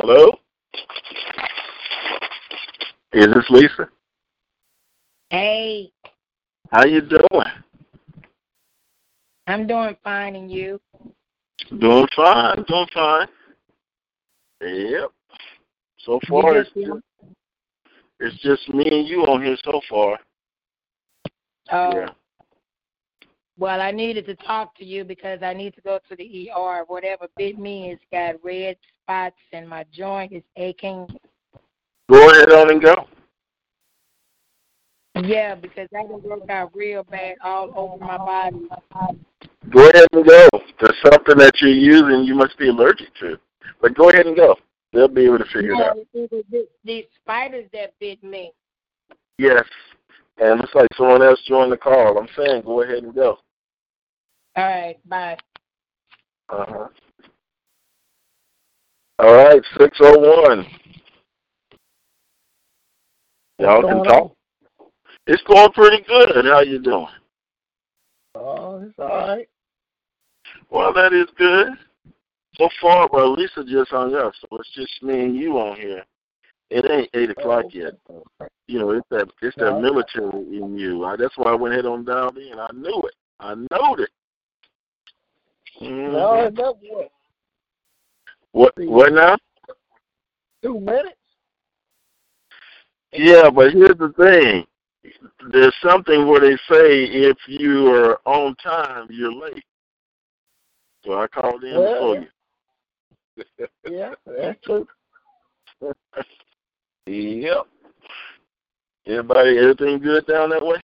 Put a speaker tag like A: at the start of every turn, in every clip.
A: Hello? Is this Lisa?
B: Hey,
A: How you doing?
B: I'm doing fine, and you?
A: Doing fine, doing fine. Yep. So far, it's
B: just
A: just, it's just me and you on here so far.
B: Oh,
A: Yeah.
B: well, I needed to talk to you because I need to go to the ER. Whatever bit me has got red spots, and my joint is aching.
A: Go ahead on and go.
B: Yeah, because that work out real bad all over my body.
A: Go ahead and go. There's something that you're using you must be allergic to. But go ahead and go. They'll be able to figure it out.
B: these spiders that bit me.
A: Yes. And it's like someone else joined the call. I'm saying go ahead and go.
B: All right, bye.
A: Uh-huh. All right, 601. Y'all can talk. It's going pretty good. How you doing?
C: Oh, it's all right.
A: Well, that is good. So far, but Lisa just hung up, so it's just me and you on here. It ain't eight o'clock yet. You know, it's that it's that military in you. I, that's why I went ahead on dialed in. And I knew it. I knowed it. Mhm.
C: No, what?
A: What? What now?
C: Two minutes?
A: Yeah, but here's the thing. There's something where they say if you are on time, you're late. So I called in
C: Well, yeah.
A: you.
C: Yeah, that's true.
A: Yep. Everybody, everything good down that way?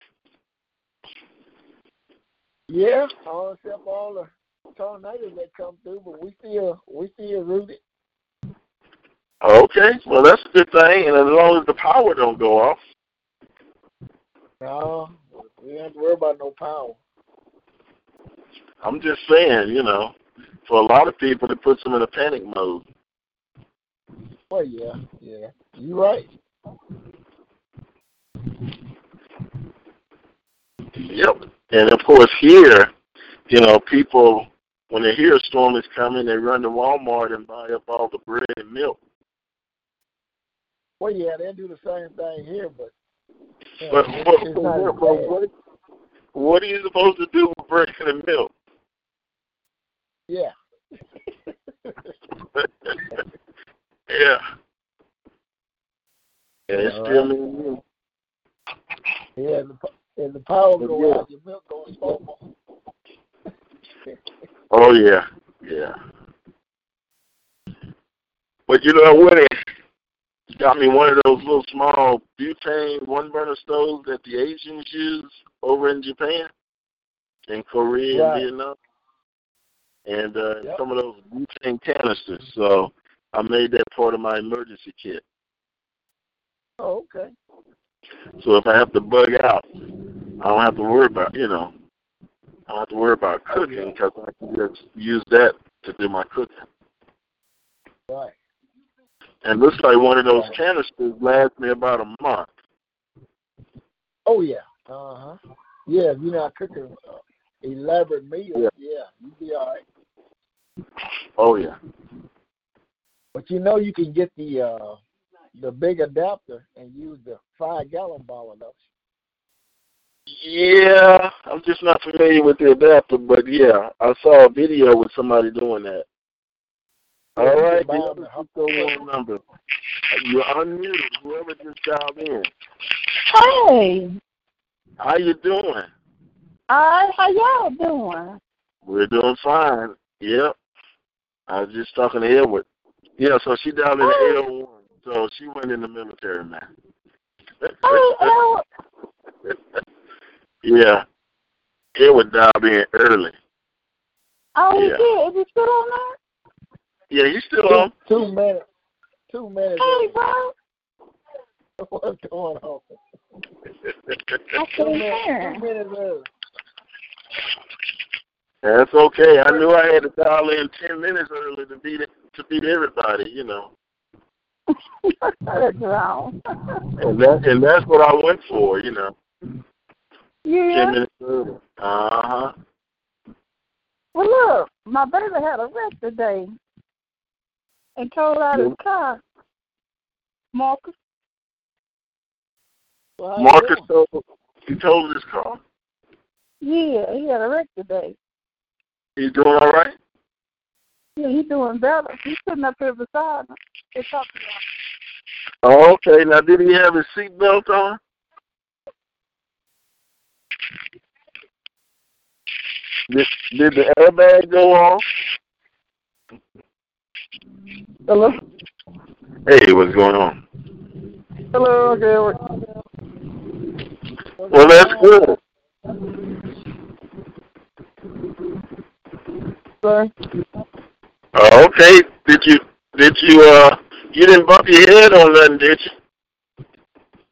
C: Yeah, all except all the tornadoes that come through, but we still we still rooted.
A: Okay, well that's a good thing, and as long as the power don't go off.
C: No, we don't have to worry about no power.
A: I'm just saying, you know, for a lot of people, it puts them in a panic mode.
C: Well, yeah, yeah, you right.
A: Yep. And of course, here, you know, people when they hear a storm is coming, they run to Walmart and buy up all the bread and milk.
C: Well, yeah, they do the same thing here, but you know,
A: But what,
C: it's not as
A: what, what, what are you supposed to do with bread and milk?
C: Yeah,
A: yeah. Yeah, it's
C: All
A: still
C: right.
A: me and you.
C: yeah. And the, and the power
A: But
C: go out, your milk goes spoil.
A: Oh yeah, yeah. But you know what? It got me one of those little small butane one burner stoves that the Asians use over in Japan, in Korea
C: Right.
A: and Vietnam, and uh,
C: Yep.
A: some of those butane canisters. So I made that part of my emergency kit.
C: Oh, okay.
A: So if I have to bug out, I don't have to worry about you know. I don't have to worry about cooking because I can just use that to do my cooking.
C: Right.
A: And looks like one of those canisters lasts me about a month.
C: Oh yeah. Uh huh. Yeah, if you're not cooking uh, elaborate meals,
A: Yeah.
C: yeah, you'll be all right.
A: Oh yeah.
C: But you know you can get the uh the big adapter and use the five gallon bottle of those.
A: Yeah, I'm just not familiar with the adapter, but yeah, I saw a video with somebody doing that. All
C: Yeah, you
A: right,
C: can buy
A: the
C: them
A: other
C: at
A: 601 number. You're unmuted. Whoever just dialed in.
D: Hey,
A: How you doing?
D: all right, how y'all doing?
A: We're doing fine. Yep. I was just talking to Edward. Yeah, so she dialed in
D: Oh.
A: 801. So she went in the military now.
D: Oh,
A: yeah. Edward dialed in early.
D: Oh, he
A: Yeah.
D: did. Is he still on there?
A: Yeah, he's still
E: Two,
A: on.
E: two minutes. Two minutes.
D: Hey, bro.
E: What's going on?
D: I
E: Two
D: can't
E: minutes.
D: hear.
E: Two minutes early.
A: That's okay. I knew I had to dial in ten minutes early to beat it, to beat everybody, you know.
D: That's wrong.
A: And that and that's what I went for, you know. Ten
D: yeah.
A: minutes early. Uh huh.
D: Well, look, my baby had a wreck today and told out his car. Marcus.
E: Well,
A: Marcus told he told his car.
D: Yeah, he had a wreck today.
A: He's doing all right.
D: Yeah, he's doing better. He's sitting up here beside me. They're talking about
A: Oh, okay. Now, did he have his seatbelt on? Did, did the airbag go off?
E: Hello?
A: Hey, what's going on?
E: Hello, okay.
A: Well, that's good.
E: Sorry.
A: Oh, okay. Did you did you uh you didn't bump your head on nothing, did you?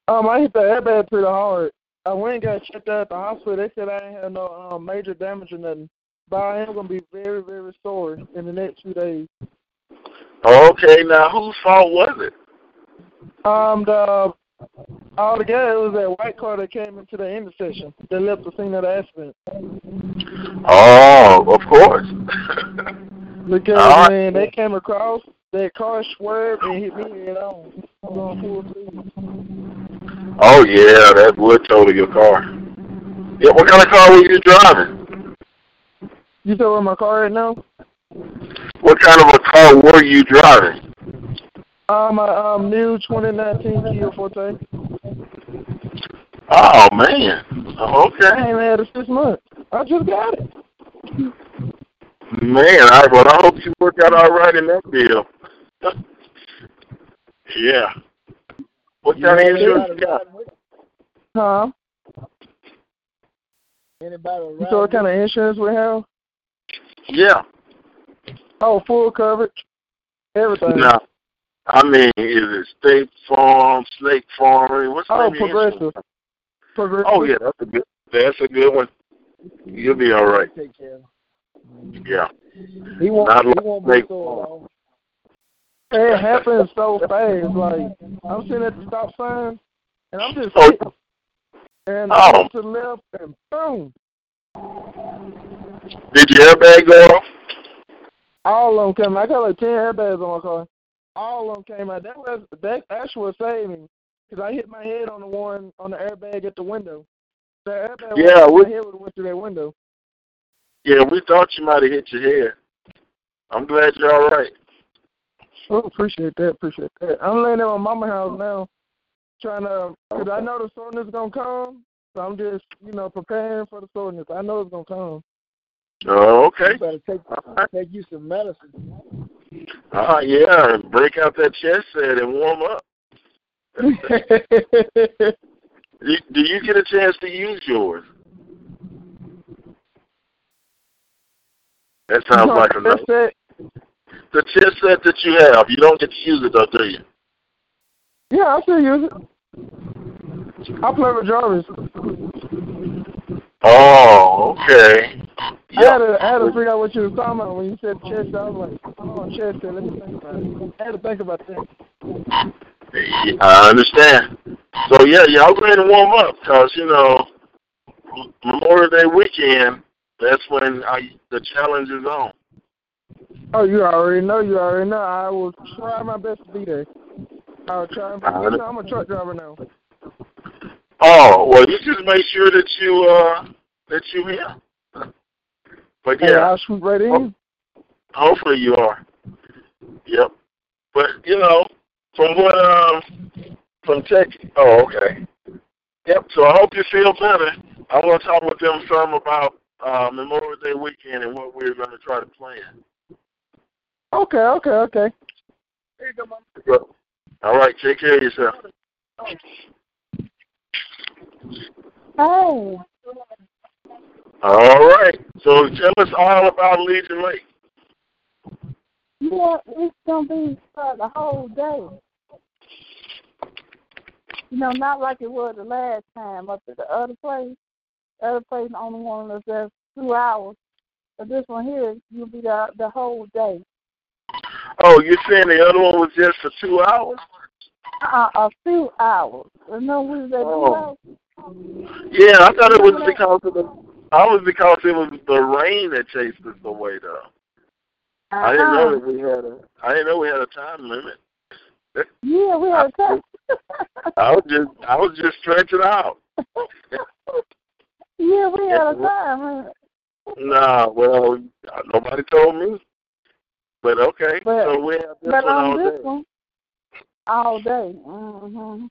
E: Um, I hit the airbag pretty hard. I went and got checked out at the hospital. They said I didn't have no um, major damage or nothing. But I am going to be very, very sore in the next few days.
A: Okay. Now, whose fault was it?
E: Um, the all together it was that white car that came into the intersection that left the scene of the accident.
A: Oh, of course.
E: Because
A: All right.
E: when they came across, that car swerved and hit me head on.
A: Oh yeah, that would total your car. Yeah, what kind of car were you driving?
E: You where my car right now?
A: What kind of a car were you driving?
E: Um, my um new 2019 Kia Forte.
A: Oh man. Oh,
E: I
A: okay.
E: ain't had it six months. I just got it.
A: Man, I well I hope you work out all right in that deal. yeah. What kind of insurance you got?
E: Huh?
C: Anybody
E: You saw what kind of insurance we have?
A: Yeah.
E: Oh, full coverage. Everything.
A: No. I mean, is it State Farm, Snake Farm? I mean, what's the
E: Oh,
A: name of your insurance?
E: Progressive. Progressive.
A: Oh yeah, that's a good. That's a good one. You'll be all right.
C: Take care.
A: Yeah.
C: He won't.
A: Not
C: he
A: like
C: won't be
A: Snake
C: so
A: Farm.
C: long.
E: It happens so fast. Like I'm sitting at the stop sign, and I'm just
A: Oh.
E: sitting, and
A: Oh.
E: I look to the left, and boom,
A: Did your airbag go off?
E: all of them came. I got like ten airbags on my car. All of them came out. That was that actually saved me because I hit my head on the one on the airbag at the window. The airbag
A: Yeah, we-
E: my head would went through that window.
A: Yeah, we thought you might have hit your head. I'm glad you're all right.
E: Oh, appreciate that. Appreciate that. I'm laying at my mama house now, trying to, cause I know the soreness is gonna come. So I'm just, you know, preparing for the soreness. I know it's gonna come.
A: Oh, okay.
C: You better take take you some medicine.
A: Ah, yeah, break out that chest set and warm up. You, do you get a chance to use yours? That sounds like a no. The chest set that you have, you don't get to use it though, do you?
E: Yeah, I still use it. I play with Jarvis.
A: Oh, okay.
E: I had to, I had to figure out what you were talking about when you said chest. I was like, oh, chest. set, Let me think about it. I had to think about that.
A: I understand. So yeah, y'all go ahead and warm up, cause you know Memorial Day weekend. That's when I, the challenge is on.
E: Oh, you already know. You already know. I will try my best to be there. I'll try. I'm a truck driver now.
A: Oh well, you just make sure that you uh that you here. But
E: Hey,
A: yeah,
E: I'll swoop right in.
A: hopefully you are. Yep. But you know, from what um from tech. Oh, okay. Yep. So I hope you feel better. I want to talk with them some about uh, Memorial Day weekend and what we're going to try to plan.
E: Okay, okay, okay.
A: All right. Take care of yourself.
D: Hey.
A: All right. So tell us all about Legion Lake.
D: Yeah, it's gonna be for the whole day. You know, not like it was the last time up at the other place. The other place only wanted us there two hours. But this one here, you'll be the the whole day.
A: Oh, you're saying the other one was just for two hours?
D: Uh, a few hours. You know, we was at
A: Oh.
D: two
A: Yeah, I thought it was because of the. I was because it was the rain that chased us away, though.
D: hours.
A: I didn't know
D: Uh-uh.
A: that we had a. I didn't know we had a time limit.
D: Yeah, we had a time.
A: I was just. I was just stretching out.
D: yeah, we had a time.
A: Nah, well, nobody told me. But okay,
D: But-
A: so we have this
D: But
A: one
D: on
A: all
D: this
A: day.
D: one, all day. hmm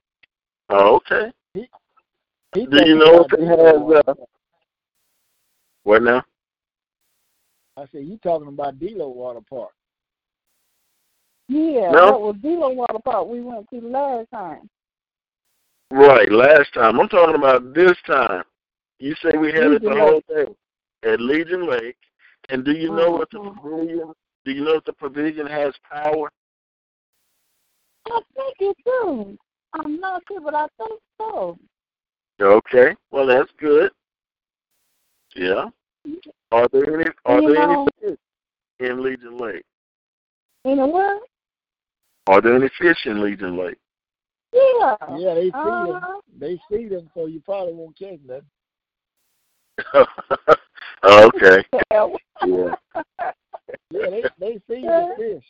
A: Oh, okay.
C: He
A: Do you know if it has? Uh, what now?
C: I said you talking about Delo Water Park.
D: Yeah,
A: No.
D: that was Delo Water Park we went to last time.
A: Right, last time. I'm talking about this time. You say we had it the
D: Legion
A: whole day at Legion Lake. And do you know what the
D: Mhm.
A: pavilion? Do you know if the pavilion has power?
D: I think it do. I'm not sure, but I think so.
A: Okay, well that's good. Yeah. Are there any? Are
D: You
A: there
D: know-
A: any fish in Legion Lake?
D: In a what?
A: Are there any fish in Legion Lake?
D: Yeah.
C: Yeah, they see
D: Uh-huh.
C: them. They see them, so you probably won't catch them.
A: okay.
D: Yeah.
A: Yeah.
C: Yeah, they they see
D: Yeah.
C: the uh-huh. fish.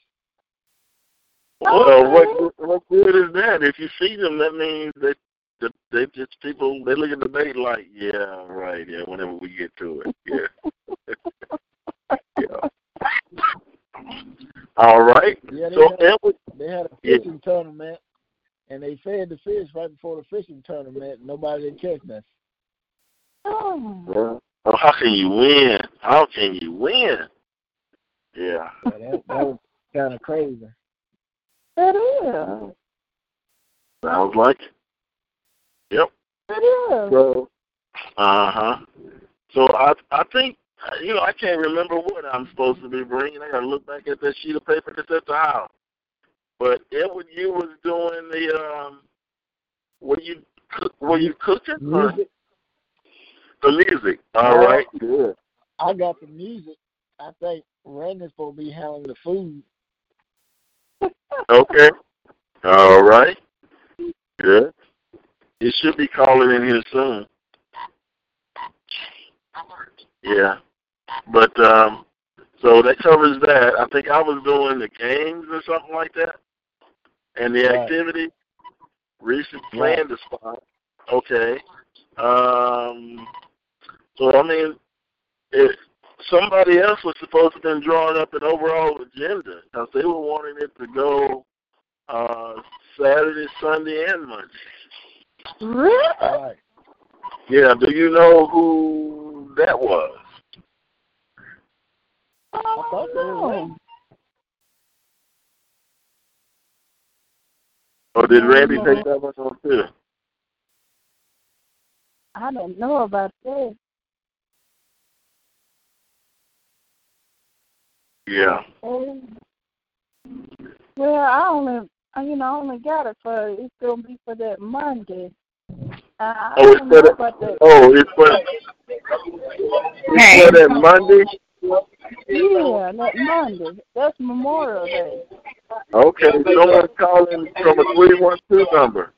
A: Well, what what good is that? If you see them, that means that that they just people they look at the bait like, yeah, right, yeah. Whenever we get to it, yeah, yeah. All right.
C: Yeah, they
A: So
C: had,
A: Edward,
C: they had a
A: Yeah.
C: fishing tournament, and they fed the fish right before the fishing tournament. and Nobody did catch nothing.
D: Oh.
A: well, oh, how can you win? How can you win? Yeah.
C: So that, that was kind of crazy.
D: It is.
A: Sounds like. Yep.
D: It is.
A: So, uh huh. So I I think you know I can't remember what I'm supposed to be bringing. I got to look back at that sheet of paper that's at the house. But Edward, you was doing the um, were you cook- were you cooking or
C: Music.
A: the music? All
C: Yeah.
A: right, good.
C: I got the music. I think Randy's supposed to be handling the food.
A: Okay. All right. Good. He should be calling in here soon. Yeah. But um so that covers that. I think I was doing the games or something like that. And the
C: Right.
A: activity. Recent planned the spot. Okay. Um so I mean if somebody else was supposed to have been drawing up an overall agenda because they were wanting it to go uh Saturday, Sunday, and Monday.
D: Really?
C: All right.
A: Yeah, do you know who that was?
D: Oh,
C: thought they were
D: no.
A: Or did Randy take that one on too?
D: I don't know about that.
A: Yeah.
D: Well, I only, I- you know, I only got it for it's gonna be for that Monday. Uh,
A: Oh, it's for
D: know that.
A: oh, it's for, it's for that Monday?
D: Yeah, that Monday. That's Memorial Day.
A: Okay, someone's calling from a 312 number.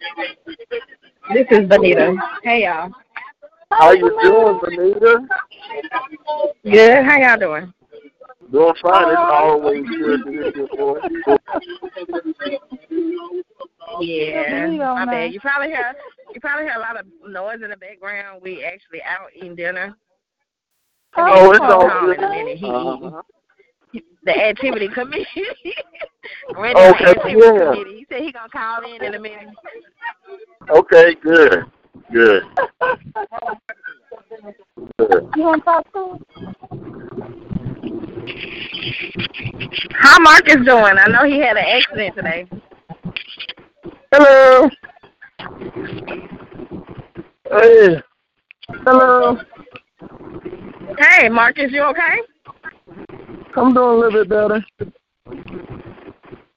F: This is Benita. Hey y'all.
A: How you doing, Benita?
F: Good. How y'all doing?
A: Doing fine. It's always good to hear your voice.
F: Yeah. My bad. You probably hear you probably hear a lot of noise in the background. We actually out eating dinner.
A: Oh, it's all good.
F: in a minute. He.
A: Uh-huh.
F: The activity committee. Randy
A: Okay,
F: activity
A: yeah.
F: committee. He said he gonna call in in a minute.
A: Okay, good. Good. Good.
D: You want to talk to him?
F: How Marcus doing? I know he had an accident today.
D: Hello.
C: Hey,
D: Hello.
F: Hey, Marcus, you okay?
E: I'm doing a little bit better.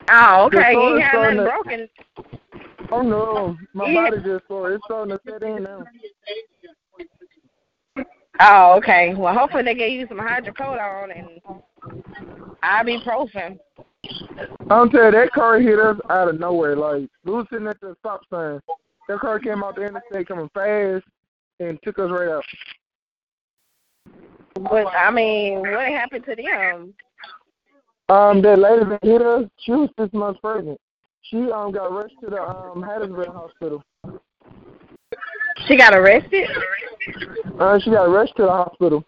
F: Oh, okay. You
E: floor
F: ain't
E: is
F: had nothing broken.
E: Oh no, my
F: Yeah.
E: body just sore. It's starting to set in now.
F: Oh, okay. Well, hopefully they gave you some hydrocodone and ibuprofen.
E: I'm telling you, that car hit us out of nowhere. Like we was sitting at the stop sign. That car came out the interstate coming fast and took us right out.
F: But I mean, what happened to them?
E: Um, that lady that hit us, she was six months pregnant. She um got rushed to the um Hattiesburg hospital.
F: She got arrested?
E: Uh, she got rushed to the hospital.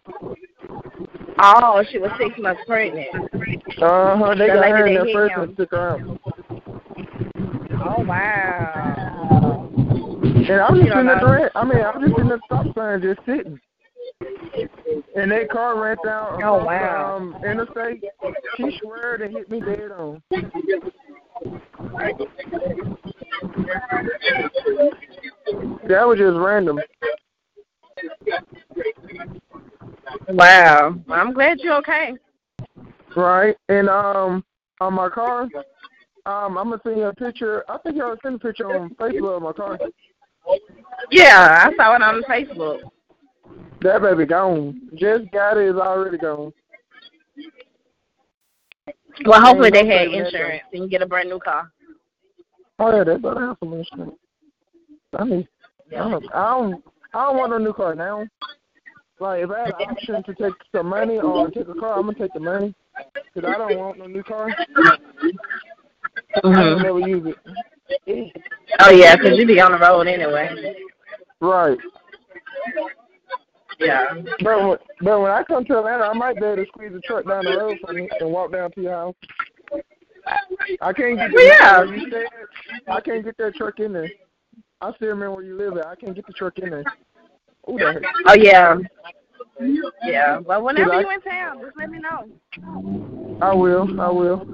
F: Oh, she was six months pregnant.
E: Uh huh. They
F: The
E: got her in
F: that
E: first
F: him.
E: and took her out.
F: Oh wow.
E: And I'm just at the red. I mean, I'm just in the stop sign, just sitting. And that car ran down
F: Oh, wow.
E: the um, interstate. She swerved and hit me dead on. That was just random.
F: Wow. I'm glad you're okay.
E: Right. And um on my car, um I'm gonna send you a picture. I think y'all sent a picture on Facebook of my car.
F: Yeah, I saw it on Facebook.
E: That baby gone. Just got it is already gone.
F: Well, hopefully they had insurance and you get a brand new car.
E: Oh yeah, they better have some insurance. I mean I don't I don't I don't want a new car now. Like if I had an option to take some money or take a car, I'm gonna take the money. Cause I don't want no new car. I don't mm-hmm. never use it.
F: Oh yeah, 'cause you be on the road anyway.
E: Right.
F: Yeah.
E: But when, but when I come to Atlanta, I might be able to squeeze a truck down the road from me and walk down to your house. I can't get
F: Well, yeah.
E: you said, I can't get that truck in there. I still remember where you live at. I can't get the truck in there. Ooh.
F: Oh yeah. Yeah. Well, whenever
E: I-
F: you in town, just let me know.
E: I will. I will.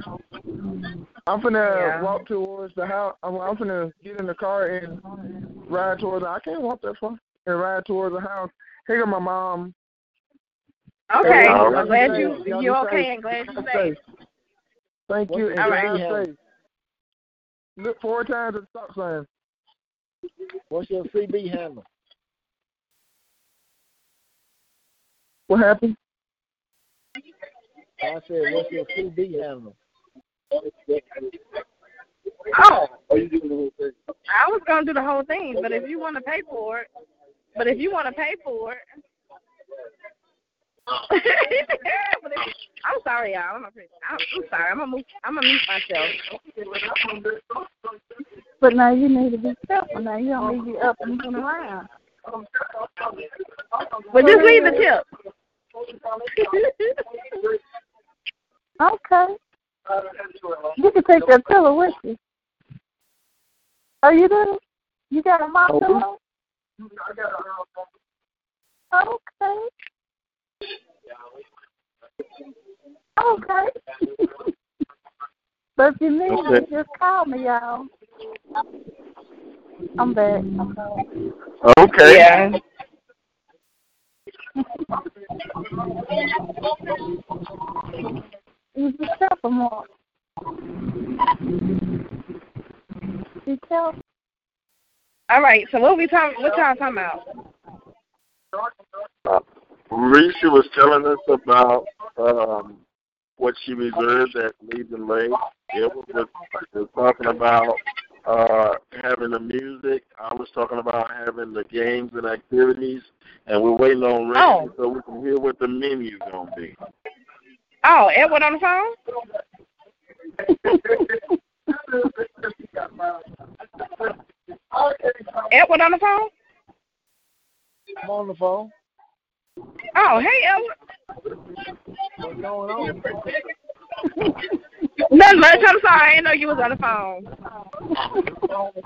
E: I'm finna
F: Yeah.
E: walk towards the house. I'm, I'm finna get in the car and ride towards. The, I can't walk that far and ride towards the house. Here go my mom.
F: Okay.
E: Hey,
F: I'm glad
E: Y'all
F: you you
E: safe.
F: okay and glad you're safe.
E: Thank you and
F: All
E: drive
F: right.
E: safe. Look four times at the stop sign.
C: What's your CB handle?
E: What happened?
C: I said, what's your CB handle?
F: Oh. I was gonna do the whole thing, but if you want to pay for it, but if you want to pay for it. But if- I'm sorry, y'all. I'm, a, I'm, I'm sorry. I'm gonna move. I'm gonna mute myself.
D: But now you need to be careful. Now you don't need to be up and moving around.
F: But just leave the tip.
D: Okay. You can take that pillow with you. Are you do? You got a mop oh. pillow? Okay. Okay. but if you need
A: Okay.
D: it, just call me, y'all. I'm back.
A: Okay.
F: Yeah.
D: You be careful more. Be careful.
F: All right. So what we talking? What y'all talking about?
A: Uh, Risha was telling us about um, what she reserved at Legion Lake. It was, was talking about uh, having the music. I was talking about having the games and activities, and we're waiting on Randy
F: Oh.
A: so we can hear what the menu's gonna be.
F: Oh, Edward on the phone? Edward on the phone?
C: I'm on the phone.
F: Oh, hey Edward.
C: What's going on?
F: Nothing much. I'm sorry. I didn't know you was on the phone.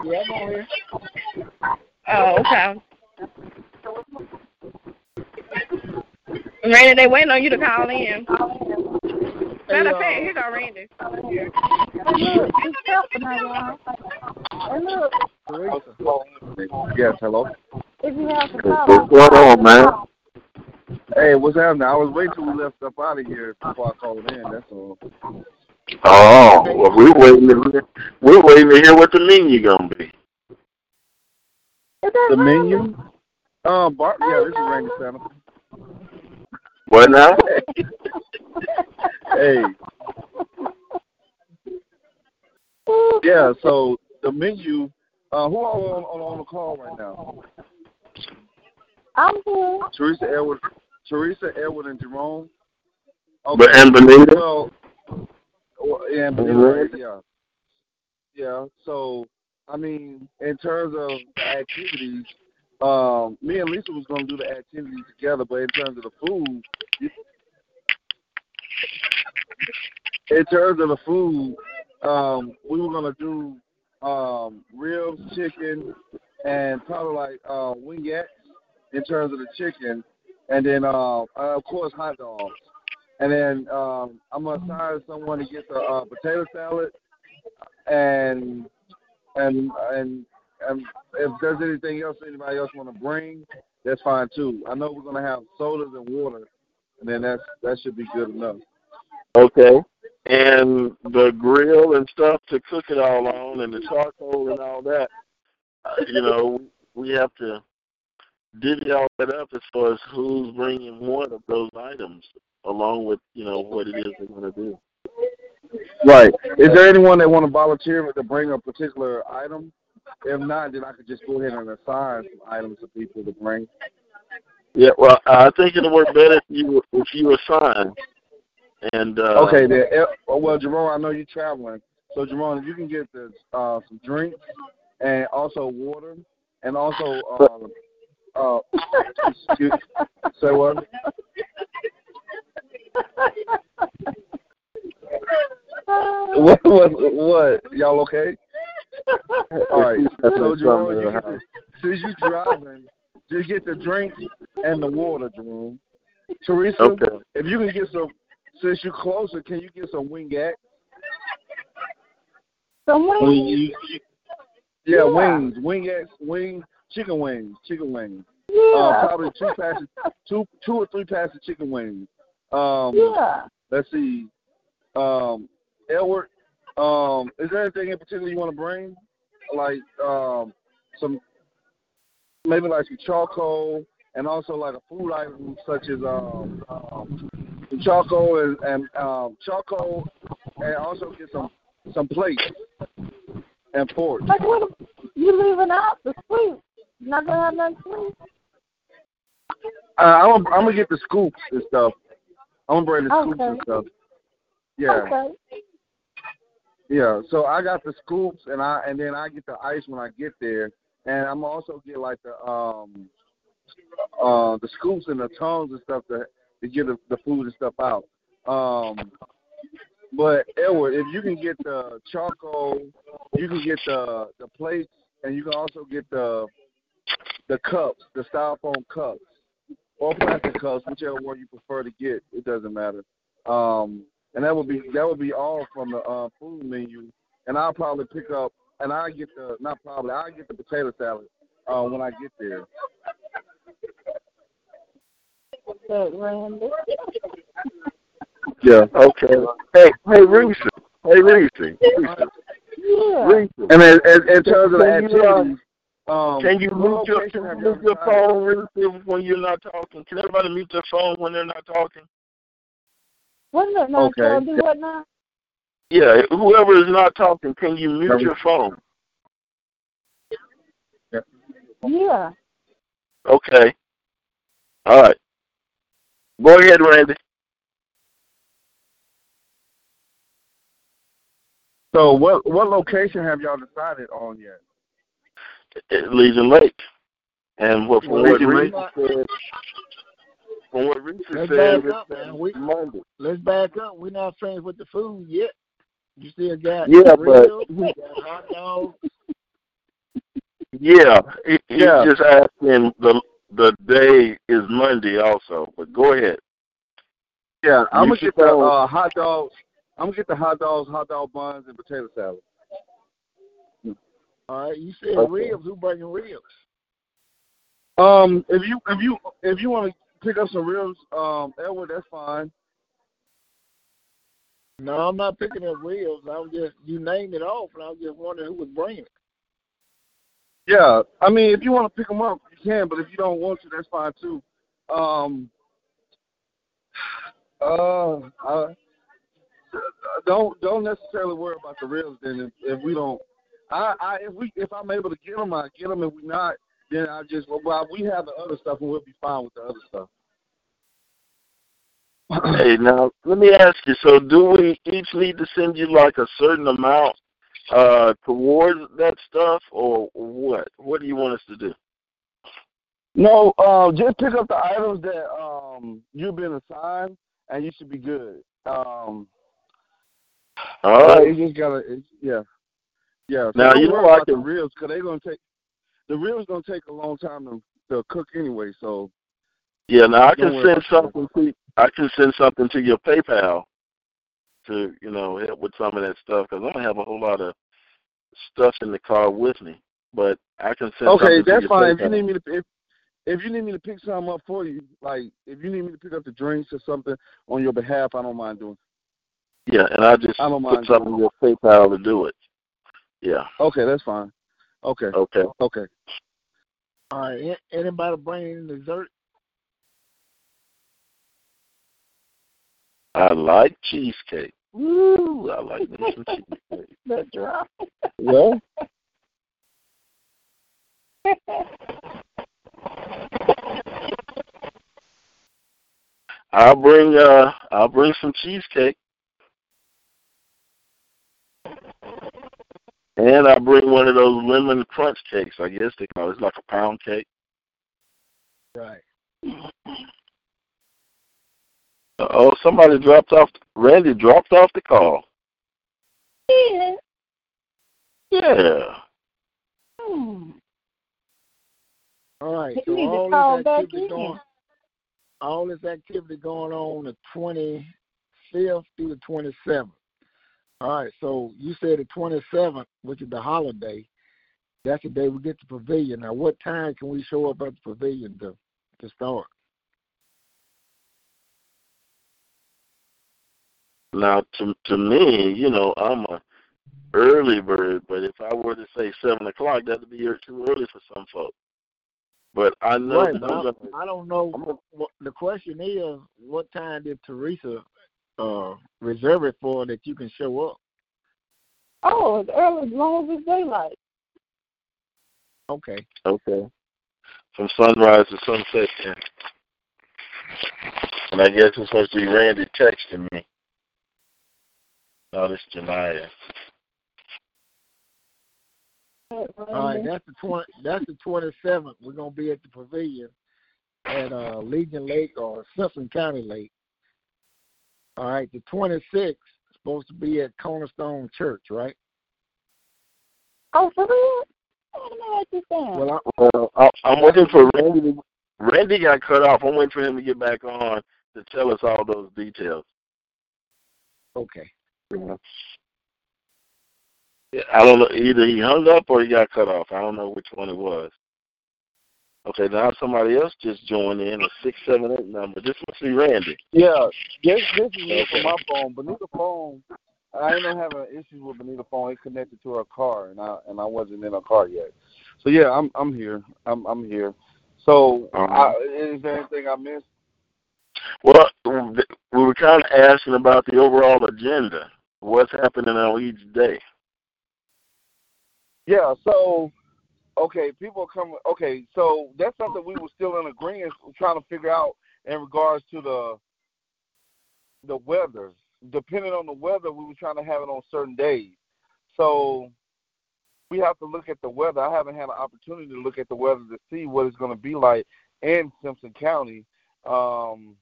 C: Yeah, I'm on here.
F: Oh, okay. Randy, they waiting on you to call in. Matter of fact, here go Randy.
D: Hey, look, be careful now, y'all. Hey, look,
C: Teresa.
A: Yes, hello.
D: if you have to call,
A: What's going on, man?
G: Hey, what's happening? I was waiting till we left up out of here before I called in. That's all.
A: Oh, well, we're waiting. To, we're waiting to hear what the menu gonna be.
G: The menu? Um, Bar- yeah, this is Randy Santa.
A: What now?
G: hey. Yeah, so the menu. Uh, who are on, on on the call right now?
D: I'm here.
G: Teresa Edward, Teresa Edward, and Jerome.
A: But and Benita.
G: Well, well, yeah, and Benita, yeah, yeah. So I mean, in terms of activities, um, me and Lisa was going to do the activities together, but in terms of the food, in terms of the food, um, we were going to do um, ribs, chicken, and probably like uh, wingettes in terms of the chicken, and then uh, uh, of course hot dogs. And then um, I'm gonna hire someone to get the uh, potato salad, and and and and if there's anything else anybody else want to bring, that's fine too. I know we're gonna have sodas and water, and then that's that should be good enough.
A: Okay. And the grill and stuff to cook it all on, and the charcoal and all that. Uh, you know, we have to divvy all that up as far as who's bringing what of those items, along with you know what it is they're going to do.
G: Right. Is there anyone that want to volunteer to bring a particular item? If not, then I could just go ahead and assign some items to people to bring.
A: Yeah, well, I think it'll work better if you if you assign. And uh,
G: okay, then. Well, Jerome, I know you're traveling, so Jerome, if you can get the uh, some drinks and also water, and also uh, uh, excuse, say what? what what what? Y'all okay? All right. So Jerome, you get the, since you driving, just get the drink and the water, Jerome. Teresa,
A: Okay.
G: if you can get some, since you're closer, can you get some wingette?
D: Some wings.
G: you- you- yeah,
D: Yeah.
G: wings, wingettes, wing, chicken wings, chicken wings. Uh,
D: Yeah.
G: probably two passes, two, two or three passes of chicken wings. Um,
D: Yeah.
G: let's see. Um, Edward, um, is there anything in particular you want to bring? Like um, some, maybe like some charcoal, and also like a food item such as um, um charcoal and, and um, charcoal, and also get some some plates and forks.
D: Like what? You leaving out the sweet? Not gonna have nothing sweet.
G: Uh, I'm gonna, I'm gonna get the scoops and stuff. I'm gonna bring the scoops and
D: Okay.
G: stuff. Yeah.
D: Okay.
G: Yeah, so I got the scoops and I and then I get the ice when I get there, and I'm also get like the um uh the scoops and the tongs and stuff to to get the, the food and stuff out. Um, but Edward, if you can get the charcoal, you can get the the plates, and you can also get the the cups, the styrofoam cups, or plastic cups, whichever one you prefer to get. It doesn't matter. Um, and that would be that would be all from the uh, food menu. And I'll probably pick up, and I get the not probably I get the potato salad uh, when I get there. Yeah.
A: Okay. Hey, hey, Reese. Hey, Reese. Reese.
D: Yeah.
A: Reese.
G: And in, in, in terms of the
A: Can you,
G: activities, um,
A: Can you mute your, can you mute your phone, Reese, when you're not talking? Can everybody mute their phone when they're not talking?
D: What's that now?
G: Okay.
D: Shall I do what now?
A: Yeah, whoever is not talking, can you mute your phone?
D: Yeah.
A: Okay. All right. Go ahead, Randy.
G: So what what location have y'all decided on yet?
A: At Legion Lake. And what, from what Reese said, from what Reese
C: Let's
A: said,
C: back up, man. We
A: Monday.
C: let's back up. We're not finished with the food yet. You still got
A: Yeah, but-
C: ribs, you got hot dogs.
A: Yeah, he, he's
G: Yeah.
A: just asking the the day is Monday also. But go ahead.
G: Yeah, I'm
A: You
G: gonna get the uh, hot dogs. I'm gonna get the hot dogs, hot dog buns, and potato salad.
C: All right, you said
A: Okay.
C: ribs. Who bringing ribs?
G: Um, if you if you if you want to pick up some ribs, um, Edward, that's fine.
C: No, I'm not picking up ribs. I'm just you named it off, and I was just wondering who was bringing it.
G: Yeah, I mean, if you want to pick them up, you can. But if you don't want to, that's fine too. Um, uh, uh, don't don't necessarily worry about the ribs. Then if, if we don't, I, I if we if I'm able to get them, I get them. If we not, then I just well, we have the other stuff, and we'll be fine with the other stuff.
A: hey, now let me ask you. So, do we each need to send you like a certain amount uh towards that stuff, or what? What do you want us to do?
G: No, uh, just pick up the items that um you've been assigned, and you should be good. Um,
A: All right.
G: You just gotta, it's, yeah, yeah. So
A: Now, you know I can-
G: ribs because they're gonna take the ribs gonna take a long time to, to cook anyway. So
A: Yeah, now I can send something to I can send something to your PayPal to you know help with some of that stuff because I don't have a whole lot of stuff in the car with me, but I can send.
G: okay,
A: something to
G: that's fine. If you need me to if if you need me to pick something up for you, like if you need me to pick up the drinks or something on your behalf, I don't mind doing.
A: Yeah, and I just
G: I don't
A: put
G: mind
A: something in your PayPal to do it. Yeah.
G: Okay, that's fine. Okay,
A: Okay.
G: okay.
C: All right. a- Anybody bringing dessert?
A: I like cheesecake. Woo! I like me some cheesecake.
D: That's right.
G: Well,
A: I'll bring uh I'll bring some cheesecake. And I bring one of those lemon crunch cakes, I guess they call it. It's like a pound cake.
C: Right.
A: Oh, somebody dropped off. Randy dropped off the call.
D: Yeah.
A: Yeah.
D: Hmm.
C: All right. So
D: need to
C: all
D: call
C: this
D: back
C: activity
D: in.
C: going, all this activity going on the twenty fifth through the twenty seventh. All right. So you said the twenty seventh, which is the holiday. That's the day we get the pavilion. Now, what time can we show up at the pavilion to to start?
A: Now, to to me, you know, I'm a early bird, but if I were to say seven o'clock, that'd be too early for some folks. But I know
C: Right,
A: I'm gonna,
C: I don't know.
A: Gonna
C: the question is, what time did Teresa uh, reserve it for that you can show up?
D: Oh, as early as long as it's daylight.
C: Okay.
A: Okay. From sunrise to sunset, yeah. And I guess it's supposed to be Randy texting me. No, this is Janaya.
C: All right, that's the twenty. That's the twenty seventh. We're gonna be at the pavilion at uh, Legion Lake or Simpson County Lake. All right, the twenty sixth supposed to be at Cornerstone Church, right?
D: Oh, for real? Let me write this down.
C: Well, I,
A: Well, I, I'm waiting for Randy. To, Randy got cut off. I'm waiting for him to get back on to tell us all those details.
C: okay.
A: Yeah, I don't know. Either he hung up or he got cut off. I don't know which one it was. Okay, now somebody else just joined in a six seven eight number. This must be Randy.
G: yeah. This this is me
A: Okay.
G: from my phone. Benita phone. I ain't having issues with Benita phone. It connected to her car, and I and I wasn't in her car yet. So yeah, I'm I'm here. I'm I'm here. So
A: Uh-huh.
G: I, is there anything I missed?
A: Well, we were kind of asking about the overall agenda. What's happening on each day?
G: Yeah, so okay, people are coming. Okay, so that's something we were still in agreement trying to figure out in regards to the the weather. Depending on the weather, we were trying to have it on certain days. So we have to look at the weather. I haven't had an opportunity to look at the weather to see what it's going to be like in Simpson County. Um,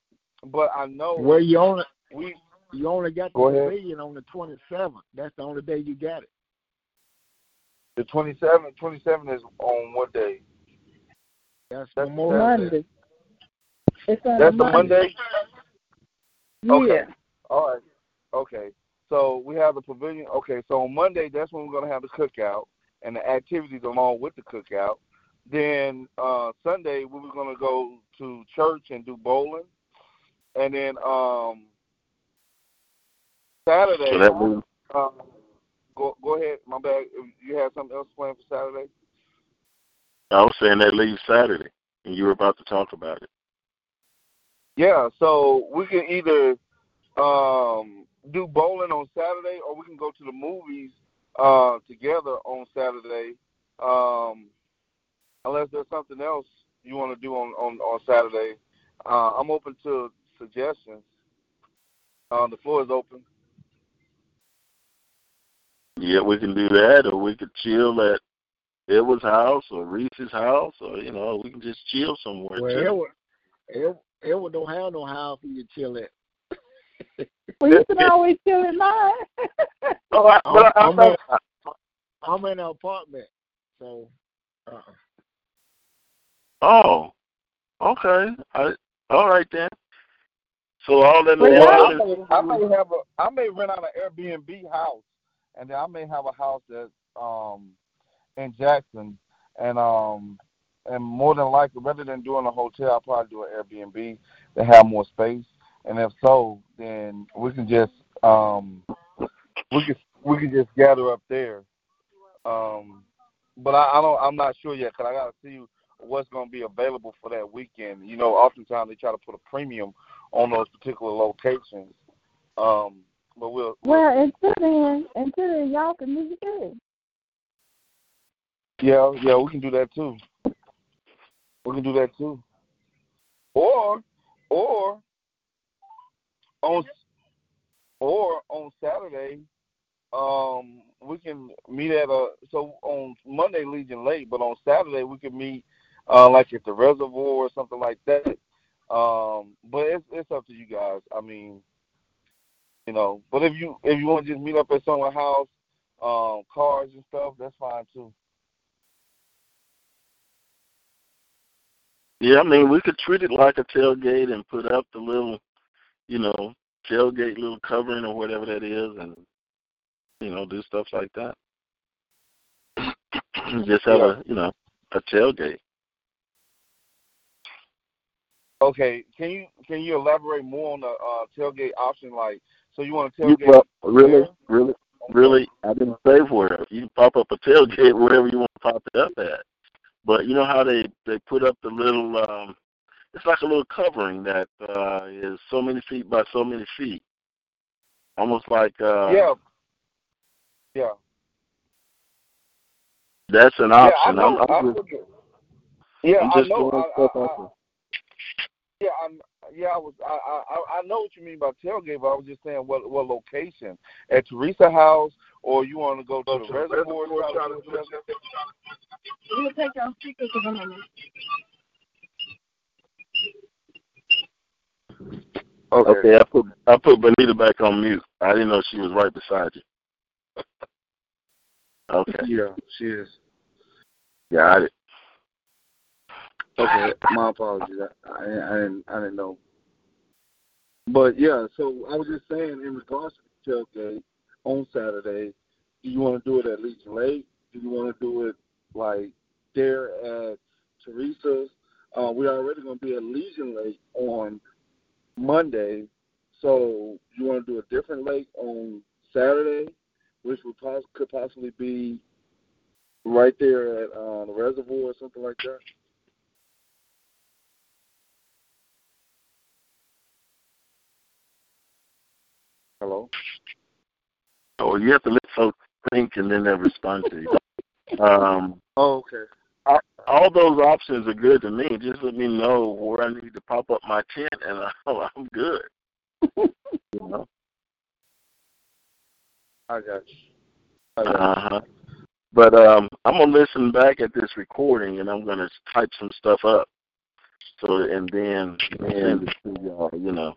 G: but I know
C: Well, you only
G: we
C: you only got the pavilion on the twenty seventh. That's the only day you got it.
G: The 27th. 27 is on what day?
C: That's,
G: That's
C: Memorial
D: Monday. It's on
G: That's
D: a
G: the Monday. Okay.
D: Yeah.
G: All right. Okay. So we have the pavilion. Okay. So on Monday, that's when we're gonna have the cookout and the activities along with the cookout. then uh Sunday we were gonna go to church and do bowling, and then um Saturday.
A: So that means
G: um, go go ahead. My bad. You have something else planned for Saturday?
A: I was saying that leaves Saturday, and you were about to talk about it.
G: Yeah, so we can either um, do bowling on Saturday, or we can go to the movies uh, together on Saturday. Um, unless there's something else you want to do on on, on Saturday, uh, I'm open to suggestions. Uh, the floor is open.
A: Yeah, we can do that, or we could chill at Edward's house or Reese's house, or you know, we can just chill somewhere.
C: Well,
A: too.
C: Edward, Edward, Edward don't have no house for you to chill at.
D: Well, you can always chill at mine.
A: Oh, I, but I, I,
C: I'm, in, I'm in an apartment, so. Uh,
A: oh, okay. I, all right then. So all that
G: Well,
A: well,
G: I, may, I may have a I may rent out an Airbnb house, and then I may have a house that's um in Jackson, and um and more than likely, rather than doing a hotel, I'll probably do an Airbnb to have more space. And if so, then we can just um we can we can just gather up there. Um, but I, I don't I'm not sure yet because I got to see what's going to be available for that weekend. You know, oftentimes they try to put a premium on those particular locations. Um, but we'll.
D: Well, until then, until then, y'all can meet there.
G: Yeah, yeah, we can do that too. We can do that too. Or, or on, or on Saturday, um, we can meet at a. So on Monday, Legion Lake, but on Saturday we can meet, uh, like at the reservoir or something like that. Um, but it's it's up to you guys. I mean, you know. But if you if you want to just meet up at someone's house, um, cars and stuff, that's fine too.
A: Yeah, I mean, we could treat it like a tailgate and put up the little, you know, tailgate little covering or whatever that is, and you know, do stuff like that. Just have
G: Yeah.
A: a, you know, a tailgate.
G: Okay, can you can you elaborate more on the uh, tailgate option? Like, so you want to
A: You,
G: tailgate?
A: well, really, really, really, I didn't say where. You can pop up a tailgate wherever you want to pop it up at. But you know how they they put up the little um it's like a little covering that uh is so many feet by so many feet. Almost like uh
G: yeah, yeah,
A: that's an
G: yeah. I
A: option.
G: know.
A: I'm,
G: I
A: I'm just,
G: yeah,
A: I'm
G: I
A: just
G: know.
A: doing
G: I, I, I, yeah, I'm. Yeah, I was. I, I I know what you mean by tailgate, but I was just saying what what location at Teresa House, or you want to go to the reservoir? try to do that?
F: We'll take your speakers in a minute.
A: of okay, I put I put Benita back on mute. I didn't know she was right beside you. okay.
G: Yeah, she is.
A: Got it.
G: Okay, my apologies. I, I, I didn't I didn't know. But yeah, so I was just saying in regards to the tailgate on Saturday, do you want to do it at Legion Lake? Do you want to do it like there at Teresa's? Uh, we're already going to be at Legion Lake on Monday, so you want to do a different lake on Saturday, which would poss- could possibly be right there at uh, the reservoir or something like that. Hello.
A: Oh, you have to let folks think and then they'll respond to you. Um,
G: Oh, okay.
A: all those options are good to me. Just let me know where I need to pop up my tent, and I, I'm good. You know.
G: I got you. I got you.
A: Uh huh. But um, I'm gonna listen back at this recording, and I'm gonna type some stuff up. So and then to y'all, you know,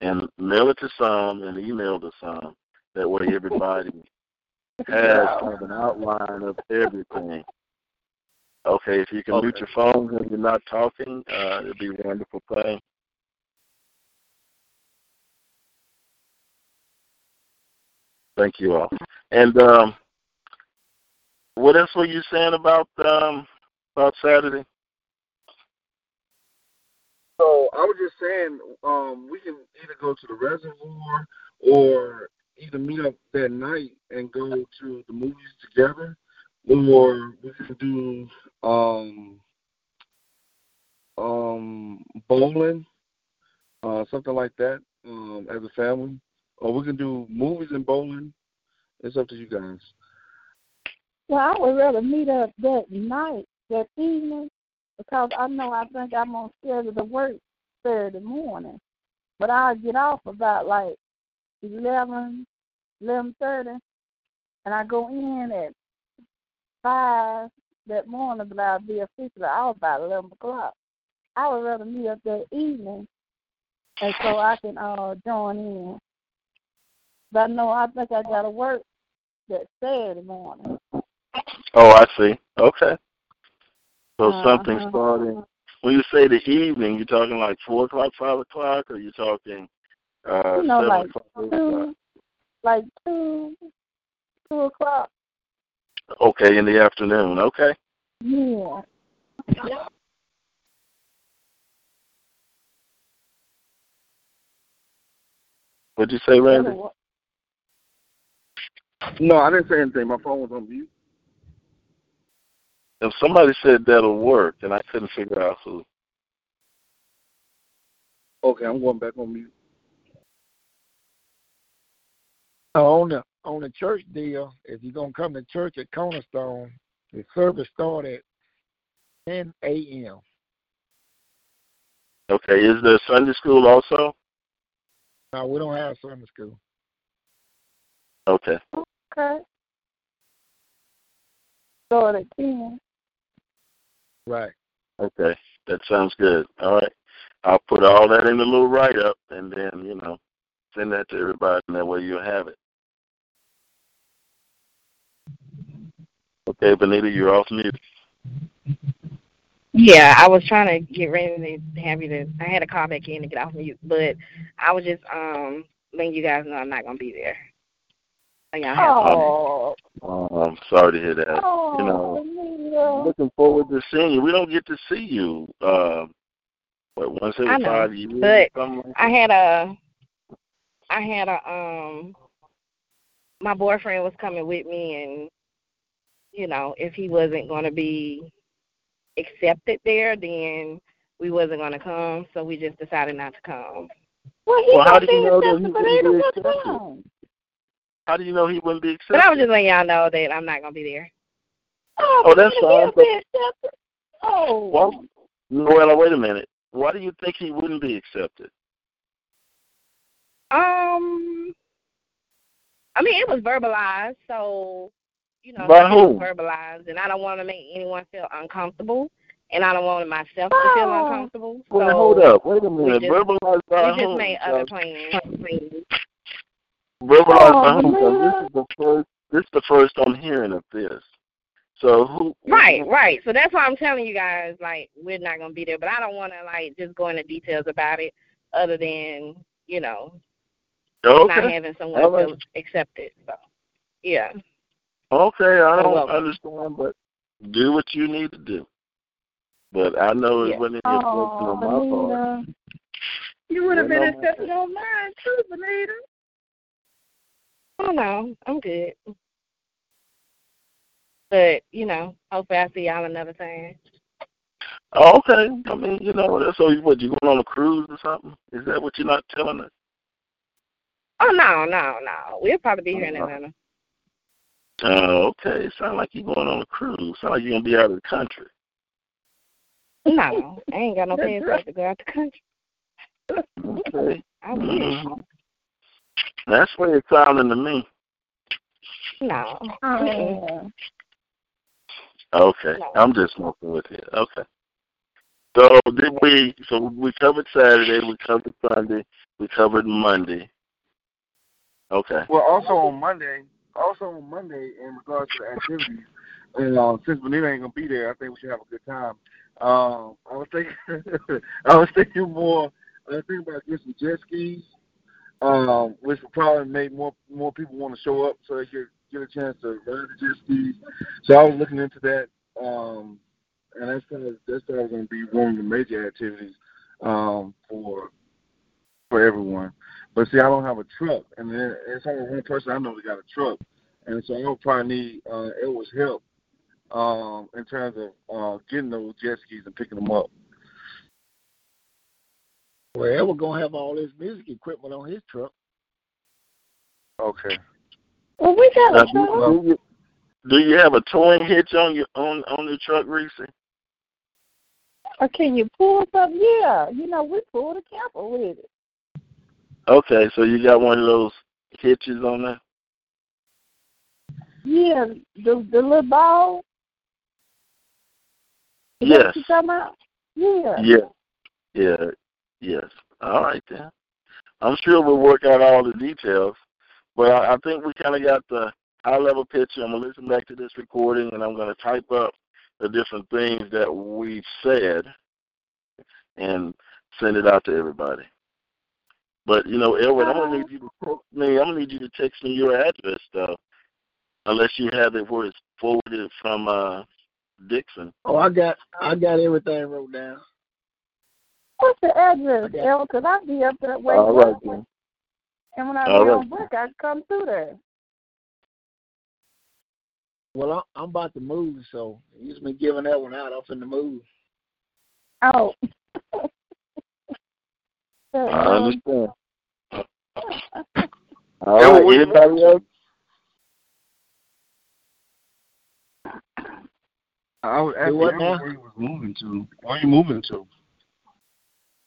A: and mail it to some and email to some. That way, everybody has kind of an outline of everything. Okay, if you can mute your phone when you're not talking, uh, it'd be a wonderful thing. Thank you all. And um, what else were you saying about um, about Saturday?
G: So I was just saying, um, we can either go to the reservoir or either meet up that night and go to the movies together, or we can do um, um, bowling, uh, something like that, um, as a family, or we can do movies and bowling. It's up to you guys.
D: Well, I would rather meet up that night, that evening, because I know I think I'm on schedule to work Saturday morning. But I'll get off about like eleven, eleven thirty, and I go in at five that morning, but I'll be officially out about eleven o'clock. I would rather meet up that evening, and so I can uh join in. But I know I think I got to work that Saturday morning.
A: Oh, I see. Okay. So
D: Uh-huh.
A: something starting. When you say the evening, you're talking like four o'clock, five o'clock, or you're talking uh
D: You know,
A: seven
D: like
A: o'clock, eight o'clock?
D: like two, two o'clock.
A: Okay, in the afternoon. Okay.
D: Yeah.
A: What'd you say, Randy?
G: No, I didn't say anything. My phone was on mute.
A: If somebody said that'll work, and I couldn't figure out who.
G: Okay, I'm going back on mute.
C: Uh, on the on the church deal, if you're gonna come to church at Cornerstone, the service start at 10 a.m.
A: Okay, is there Sunday school also?
C: No, we don't have Sunday school.
A: Okay.
D: Okay. Start at ten.
C: Right.
A: Okay, that sounds good. All right, I'll put all that in the little write up, and then you know, send that to everybody, and that way you'll have it. Okay, Benita, you're off mute.
F: Yeah, I was trying to get ready to have you to. I had to call back in to get off mute, but I was just um letting you guys know I'm not gonna be there. So y'all
D: Oh,
A: Oh, I'm sorry to hear that.
D: oh,
A: you know,
D: Anita.
A: looking forward to seeing you. We don't get to see you. Uh, what once
F: I
A: every
F: know,
A: five years?
F: but
A: like
F: I had a, I had a um, my boyfriend was coming with me, and you know, if he wasn't going to be accepted there, then we wasn't going to come. So we just decided not to come.
D: Well, he
A: Well, how
D: gonna
A: do you know that he
D: accepted, but
A: wouldn't
D: Anita,
A: accepted?
D: Wrong?
A: How do you know he wouldn't be accepted?
F: But I was just letting y'all know that I'm not going to be there.
D: Oh,
A: Oh, that's
D: Anita,
A: fine,
D: he'll
A: but-
D: be accepted. Oh.
A: Well, Noella, wait a minute. Why do you think he wouldn't be accepted?
F: Um, I mean, it was verbalized, so you know,
A: By who?
F: verbalized, and I don't want to make anyone feel uncomfortable, and I don't want myself to feel
D: Oh.
F: uncomfortable.
A: Well,
F: so
A: hold up. Wait a minute.
F: just-
A: Verbalized by
F: we just
A: whom?
F: made other plans.
A: Verbalized
D: Oh,
A: by whom? 'Cause this is the first. This is the first I'm hearing of this. So who?
F: Right, right. So that's why I'm telling you guys, like, we're not gonna be there. But I don't want to like just go into details about it, other than you know, not having someone
A: All right.
F: feel accepted. So, yeah.
A: Okay. I don't
F: welcome.
A: understand, but do what you need to do. But I know
F: Yeah.
A: it wasn't any reflection
D: Oh,
A: on my part.
F: You
A: would have been
F: accepted on mine too, Benita. Oh no, I'm good. But you know, hopefully I see y'all another time.
A: Oh, okay. I mean, you know, that's so you what you going on a cruise or something? Is that what you're not telling us?
F: Oh no, no, no. We'll probably be here in
A: Uh-huh.
F: Atlanta.
A: Oh, okay. Sound like you're going on a cruise. Sound like you're gonna be out of the country.
F: No, I ain't got no passport to go out the country.
A: Okay.
F: I wish.
A: Mhm. That's what it's sounding to me.
F: No.
D: Oh.
A: Okay.
F: No.
A: I'm just smoking with you. Okay. So did we so we covered Saturday, we covered Sunday, we covered Monday. Okay.
G: Well, also on Monday, also on Monday, in regards to the activities, and uh, since Benita ain't gonna be there, I think we should have a good time. Um, I was thinking, I was thinking more. I was thinking about getting some jet skis, um, which would probably make more more people want to show up, so they could get a chance to ride the jet skis. So I was looking into that. Um, and that's kind of that's probably gonna be one of the major activities um, for for everyone. But see, I don't have a truck, and then it's only one person I know that got a truck, and so I'll probably need uh, Edward's help um, in terms of uh, getting those jet skis and picking them up.
C: Well, Edward gonna have all his music equipment on his truck.
G: Okay.
D: Well, we got
A: Now,
D: a truck.
A: do, you, do you have a towing hitch on your on on the truck, Reese?
D: Or can you pull something? Yeah, you know, we pulled a camper with it.
A: Okay, so you got one of those hitches on there.
D: Yeah, the the little ball. Is
A: Yes.
D: what you? Yeah.
A: Yeah. Yeah. Yes. All right then. I'm sure we'll work out all the details, but I, I think we kind of got the high level picture. I'm gonna listen back to this recording, and I'm gonna type up the different things that we said and send it out to everybody. But you know, Edward, I'm gonna need you to text me. I'm gonna need you to text me your address, though, unless you have it where it's forwarded from uh, Dixon.
C: Oh, I got I got everything wrote down.
D: What's the address,
C: Okay.
D: El? Because I be up that way.
A: All right then.
D: And when I
A: All
D: be
A: right.
D: on break, I come through there.
C: Well, I'm, I'm about to move, so he's been giving that one out. I'm finna move.
D: Oh. So,
A: I
D: um,
A: understand. All
G: Edward,
A: right.
G: what
A: Anybody else?
G: I was asking
C: what
G: him
C: now?
G: where he was moving to. Where are you moving to?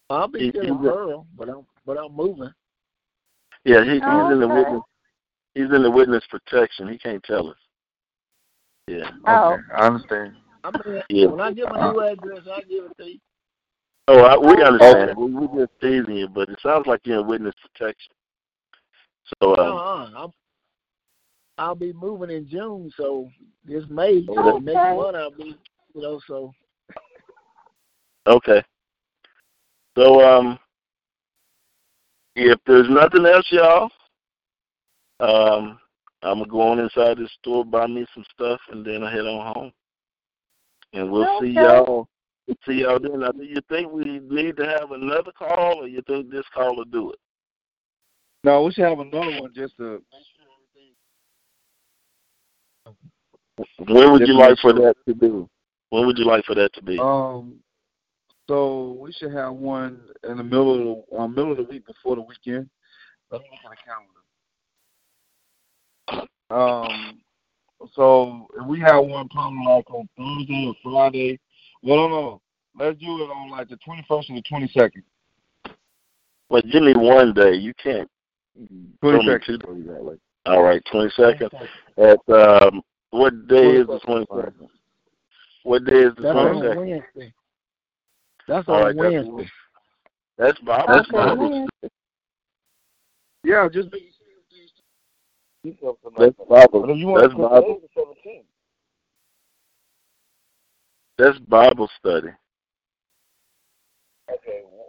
C: I'll be
A: He-
C: still
A: he's
C: in
A: a-
C: Earl, but I'm but I'm moving.
A: Yeah, he, he's
D: Oh,
A: in the witness. He's in the witness protection. He can't tell us. Yeah.
D: Oh.
G: Okay, I understand.
C: I mean,
A: Yeah.
C: when I give my new address, I give it to you.
A: Oh, I, we
D: Okay.
A: understand. We, we're just teasing you, but it sounds like you're in witness protection. So, um,
C: Uh-uh. I'm, I'll be moving in June, so this May,
A: Okay.
C: next month I'll be, you know, so
A: okay. So, um, if there's nothing else, y'all, um, I'm gonna go on inside the store, buy me some stuff, and then I head on home. And we'll see y'all. See y'all then. Now, do you think we need to have another call, or you think this call will do it?
G: No, we should have another one just to.
A: When would you like for that to be? When would you like for that to be?
G: Um, so we should have one in the middle of the uh, middle of the week before the weekend. Let me look at the calendar. Um, so if we have one probably like on Thursday or Friday. Well, no, no. Let's do it on like the twenty first and the twenty second.
A: But give me one day. You can't. throw me
G: 22nd.
A: two days that way. All right, twenty second. At um, what day is the twenty second? What day is the
C: that's
A: twenty?
C: Wednesday. That's
A: All
C: on
A: right, that's
C: Wednesday.
A: That's Bob. That's Bible.
G: Yeah, just
A: That's Bible.
G: If you want
A: That's
G: to put
A: Bible. That's Bible study.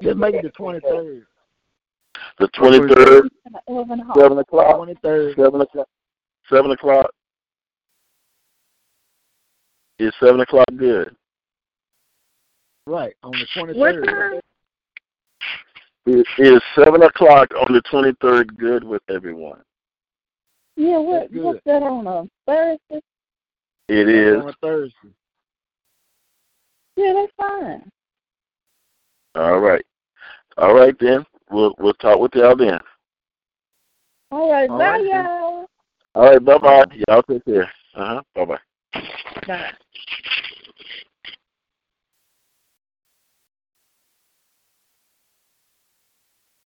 C: Just make it the twenty third.
A: The twenty third,
D: Eleven o'clock.
A: seven o'clock.
C: Twenty third.
A: Seven o'clock. Seven o'clock. Is seven o'clock good?
C: Right, on the twenty
D: What
C: third.
D: time?
A: Is, is seven o'clock on the twenty third good with everyone?
D: Yeah, what, what's that on a Thursday?
A: It is.
C: on a Thursday.
D: Yeah, that's fine.
A: All right. All right then. We'll we'll talk with y'all then.
D: All right,
C: All
D: bye,
C: right, then.
D: y'all.
A: All right. Bye bye. Y'all take care. Uh huh. Bye bye.
D: Bye.